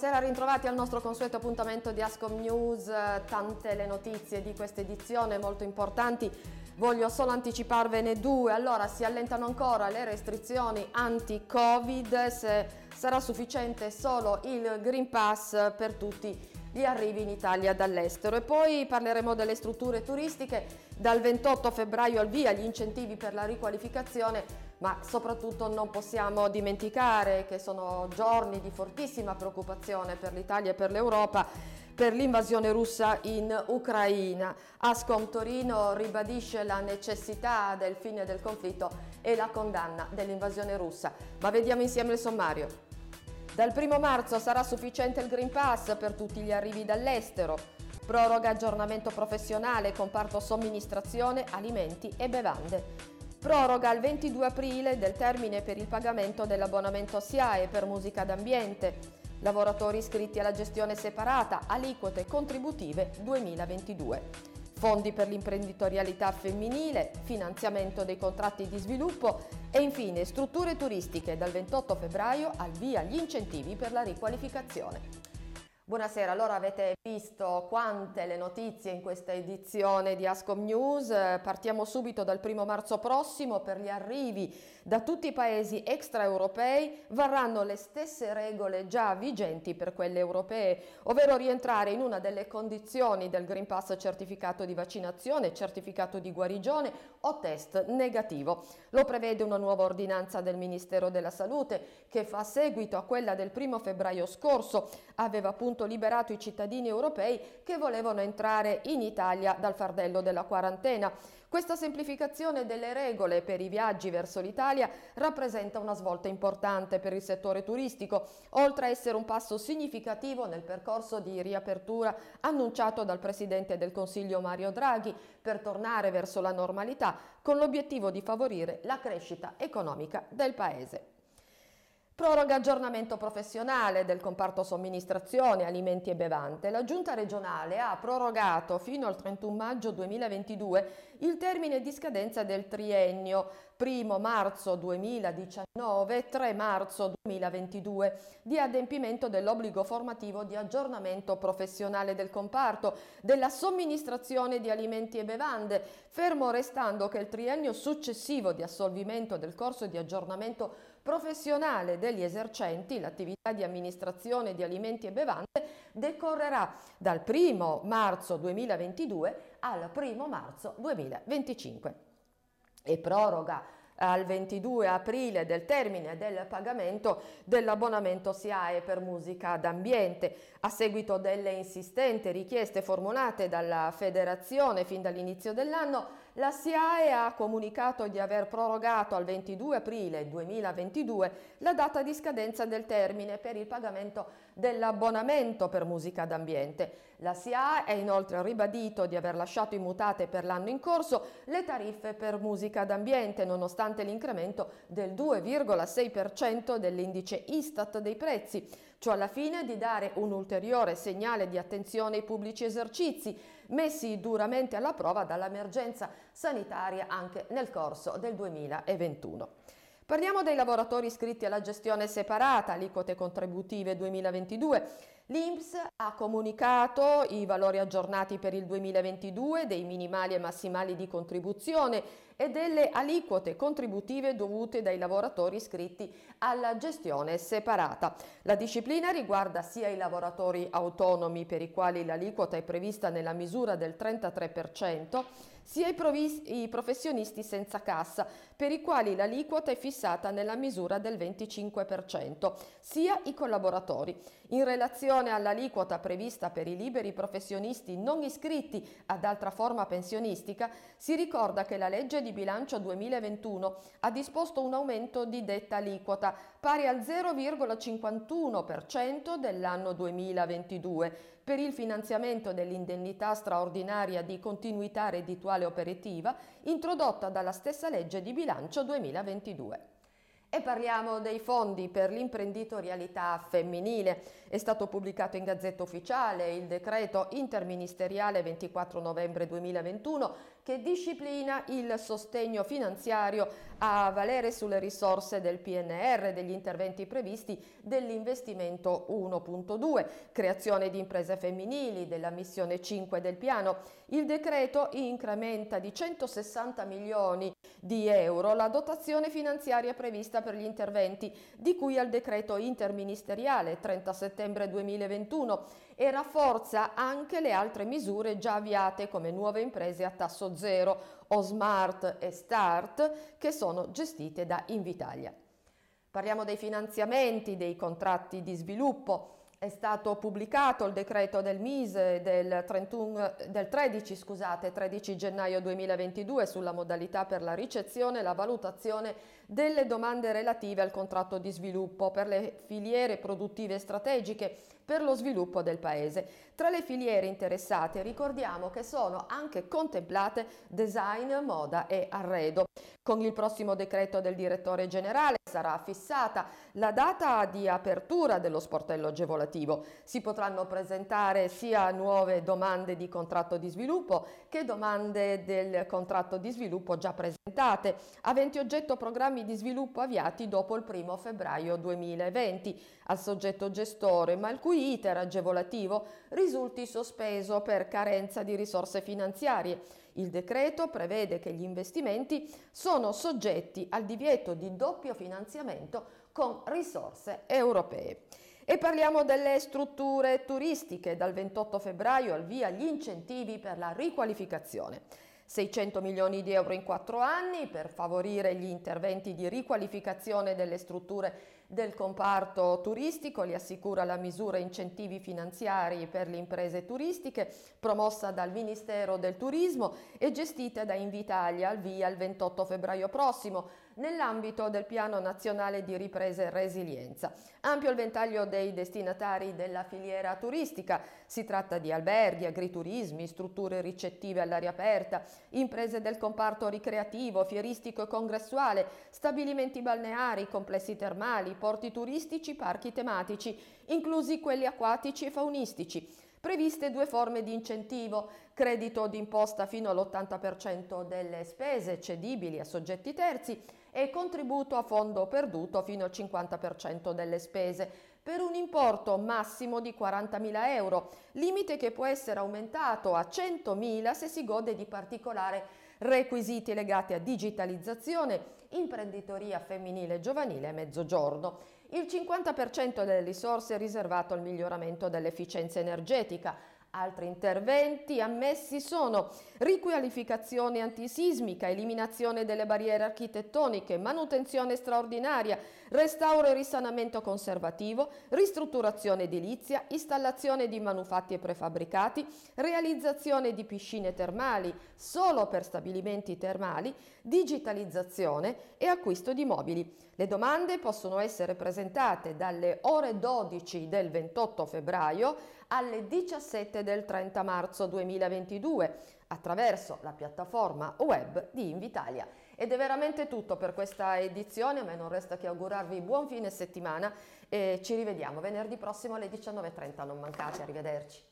Buonasera, ritrovati al nostro consueto appuntamento di Ascom News, tante le notizie di questa edizione molto importanti. Voglio solo anticiparvene due. Allora, si allentano ancora le restrizioni anti-Covid, se sarà sufficiente solo il Green Pass per tutti gli arrivi in Italia dall'estero. E poi parleremo delle strutture turistiche. Dal 28 febbraio al via gli incentivi per la riqualificazione ma soprattutto non possiamo dimenticare che sono giorni di fortissima preoccupazione per l'Italia e per l'Europa per l'invasione russa in Ucraina. Ascom Torino ribadisce la necessità del fine del conflitto e la condanna dell'invasione russa. Ma vediamo insieme il sommario. Dal 1 marzo sarà sufficiente il Green Pass per tutti gli arrivi dall'estero. Proroga aggiornamento professionale, comparto somministrazione, alimenti e bevande. Proroga al 22 aprile del termine per il pagamento dell'abbonamento SIAE per musica d'ambiente. Lavoratori iscritti alla gestione separata, aliquote contributive 2022. Fondi per l'imprenditorialità femminile, finanziamento dei contratti di sviluppo e infine strutture turistiche dal 28 febbraio al via gli incentivi per la riqualificazione. Buonasera, allora avete visto quante le notizie in questa edizione di Ascom News. Partiamo subito dal primo marzo prossimo per gli arrivi da tutti i paesi extraeuropei varranno le stesse regole già vigenti per quelle europee, ovvero rientrare in una delle condizioni del Green Pass certificato di vaccinazione, certificato di guarigione o test negativo. Lo prevede una nuova ordinanza del Ministero della Salute che fa seguito a quella del primo febbraio scorso. Aveva appunto liberato i cittadini europei che volevano entrare in Italia dal fardello della quarantena. Questa semplificazione delle regole per i viaggi verso l'Italia rappresenta una svolta importante per il settore turistico, oltre a essere un passo significativo nel percorso di riapertura annunciato dal Presidente del Consiglio Mario Draghi per tornare verso la normalità con l'obiettivo di favorire la crescita economica del Paese. Proroga aggiornamento professionale del comparto somministrazione, alimenti e bevande. La Giunta regionale ha prorogato fino al 31 maggio 2022 il termine di scadenza del triennio 1 marzo 2019 3 marzo 2022 di adempimento dell'obbligo formativo di aggiornamento professionale del comparto della somministrazione di alimenti e bevande, fermo restando che il triennio successivo di assolvimento del corso di aggiornamento professionale degli esercenti l'attività di amministrazione di alimenti e bevande decorrerà dal 1 marzo 2022 al 1 marzo 2025 e proroga al 22 aprile del termine del pagamento dell'abbonamento SIAE per musica d'ambiente. A seguito delle insistenti richieste formulate dalla Federazione fin dall'inizio dell'anno, la SIAE ha comunicato di aver prorogato al 22 aprile 2022 la data di scadenza del termine per il pagamento dell'abbonamento per musica d'ambiente. La SIAE ha inoltre ribadito di aver lasciato immutate per l'anno in corso le tariffe per musica d'ambiente nonostante l'incremento del 2,6% dell'indice Istat dei prezzi, ciò alla fine di dare un ulteriore segnale di attenzione ai pubblici esercizi messi duramente alla prova dall'emergenza sanitaria anche nel corso del 2021. Parliamo dei lavoratori iscritti alla gestione separata, aliquote contributive 2022. L'INPS ha comunicato i valori aggiornati per il 2022 dei minimali e massimali di contribuzione e delle aliquote contributive dovute dai lavoratori iscritti alla gestione separata. La disciplina riguarda sia i lavoratori autonomi per i quali l'aliquota è prevista nella misura del 33%, sia i, provis- i professionisti senza cassa, per i quali l'aliquota è fissata nella misura del 25%, sia i collaboratori. In relazione all'aliquota prevista per i liberi professionisti non iscritti ad altra forma pensionistica, si ricorda che la legge di bilancio 2021 ha disposto un aumento di detta aliquota pari al 0,51% dell'anno 2022 per il finanziamento dell'indennità straordinaria di continuità reddituale operativa introdotta dalla stessa legge di bilancio 2022. E parliamo dei fondi per l'imprenditorialità femminile. È stato pubblicato in Gazzetta Ufficiale il decreto interministeriale 24 novembre 2021 che disciplina il sostegno finanziario a valere sulle risorse del PNR, degli interventi previsti dell'investimento 1.2, creazione di imprese femminili, della missione 5 del piano. Il decreto incrementa di 160 milioni di euro la dotazione finanziaria prevista per gli interventi di cui al decreto interministeriale 30 settembre 2021 e rafforza anche le altre misure già avviate come nuove imprese a tasso zero o Smart e Start che sono gestite da Invitalia. Parliamo dei finanziamenti, dei contratti di sviluppo. È stato pubblicato il decreto del Mise del, 31, del 13, scusate, 13 gennaio 2022 sulla modalità per la ricezione e la valutazione delle domande relative al contratto di sviluppo per le filiere produttive strategiche per lo sviluppo del Paese. Tra le filiere interessate ricordiamo che sono anche contemplate design, moda e arredo. Con il prossimo decreto del direttore generale sarà fissata la data di apertura dello sportello agevolativo. Si potranno presentare sia nuove domande di contratto di sviluppo che domande del contratto di sviluppo già presentate, aventi oggetto programmi di sviluppo avviati dopo il 1 febbraio 2020 al soggetto gestore, ma il cui iter agevolativo risulti sospeso per carenza di risorse finanziarie. Il decreto prevede che gli investimenti sono soggetti al divieto di doppio finanziamento con risorse europee. E parliamo delle strutture turistiche. Dal 28 febbraio al via gli incentivi per la riqualificazione. 600 milioni di euro in quattro anni per favorire gli interventi di riqualificazione delle strutture del comparto turistico, li assicura la misura incentivi finanziari per le imprese turistiche promossa dal Ministero del Turismo e gestita da Invitalia al via il 28 febbraio prossimo nell'ambito del Piano Nazionale di Ripresa e Resilienza. Ampio il ventaglio dei destinatari della filiera turistica, si tratta di alberghi, agriturismi, strutture ricettive all'aria aperta, imprese del comparto ricreativo, fieristico e congressuale, stabilimenti balneari, complessi termali, porti turistici, parchi tematici, inclusi quelli acquatici e faunistici. Previste due forme di incentivo, credito d'imposta fino all'80% delle spese cedibili a soggetti terzi e contributo a fondo perduto fino al 50% delle spese, per un importo massimo di 40.000 euro, limite che può essere aumentato a 100.000 se si gode di particolari requisiti legati a digitalizzazione, imprenditoria femminile e giovanile e mezzogiorno. Il 50% delle risorse è riservato al miglioramento dell'efficienza energetica, Altri interventi ammessi sono riqualificazione antisismica, eliminazione delle barriere architettoniche, manutenzione straordinaria, restauro e risanamento conservativo, ristrutturazione edilizia, installazione di manufatti e prefabbricati, realizzazione di piscine termali solo per stabilimenti termali, digitalizzazione e acquisto di mobili. Le domande possono essere presentate dalle ore 12 del 28 febbraio alle 17 del 30 marzo 2022 attraverso la piattaforma web di Invitalia. Ed è veramente tutto per questa edizione, a me non resta che augurarvi buon fine settimana e ci rivediamo venerdì prossimo alle 19.30, non mancate, arrivederci.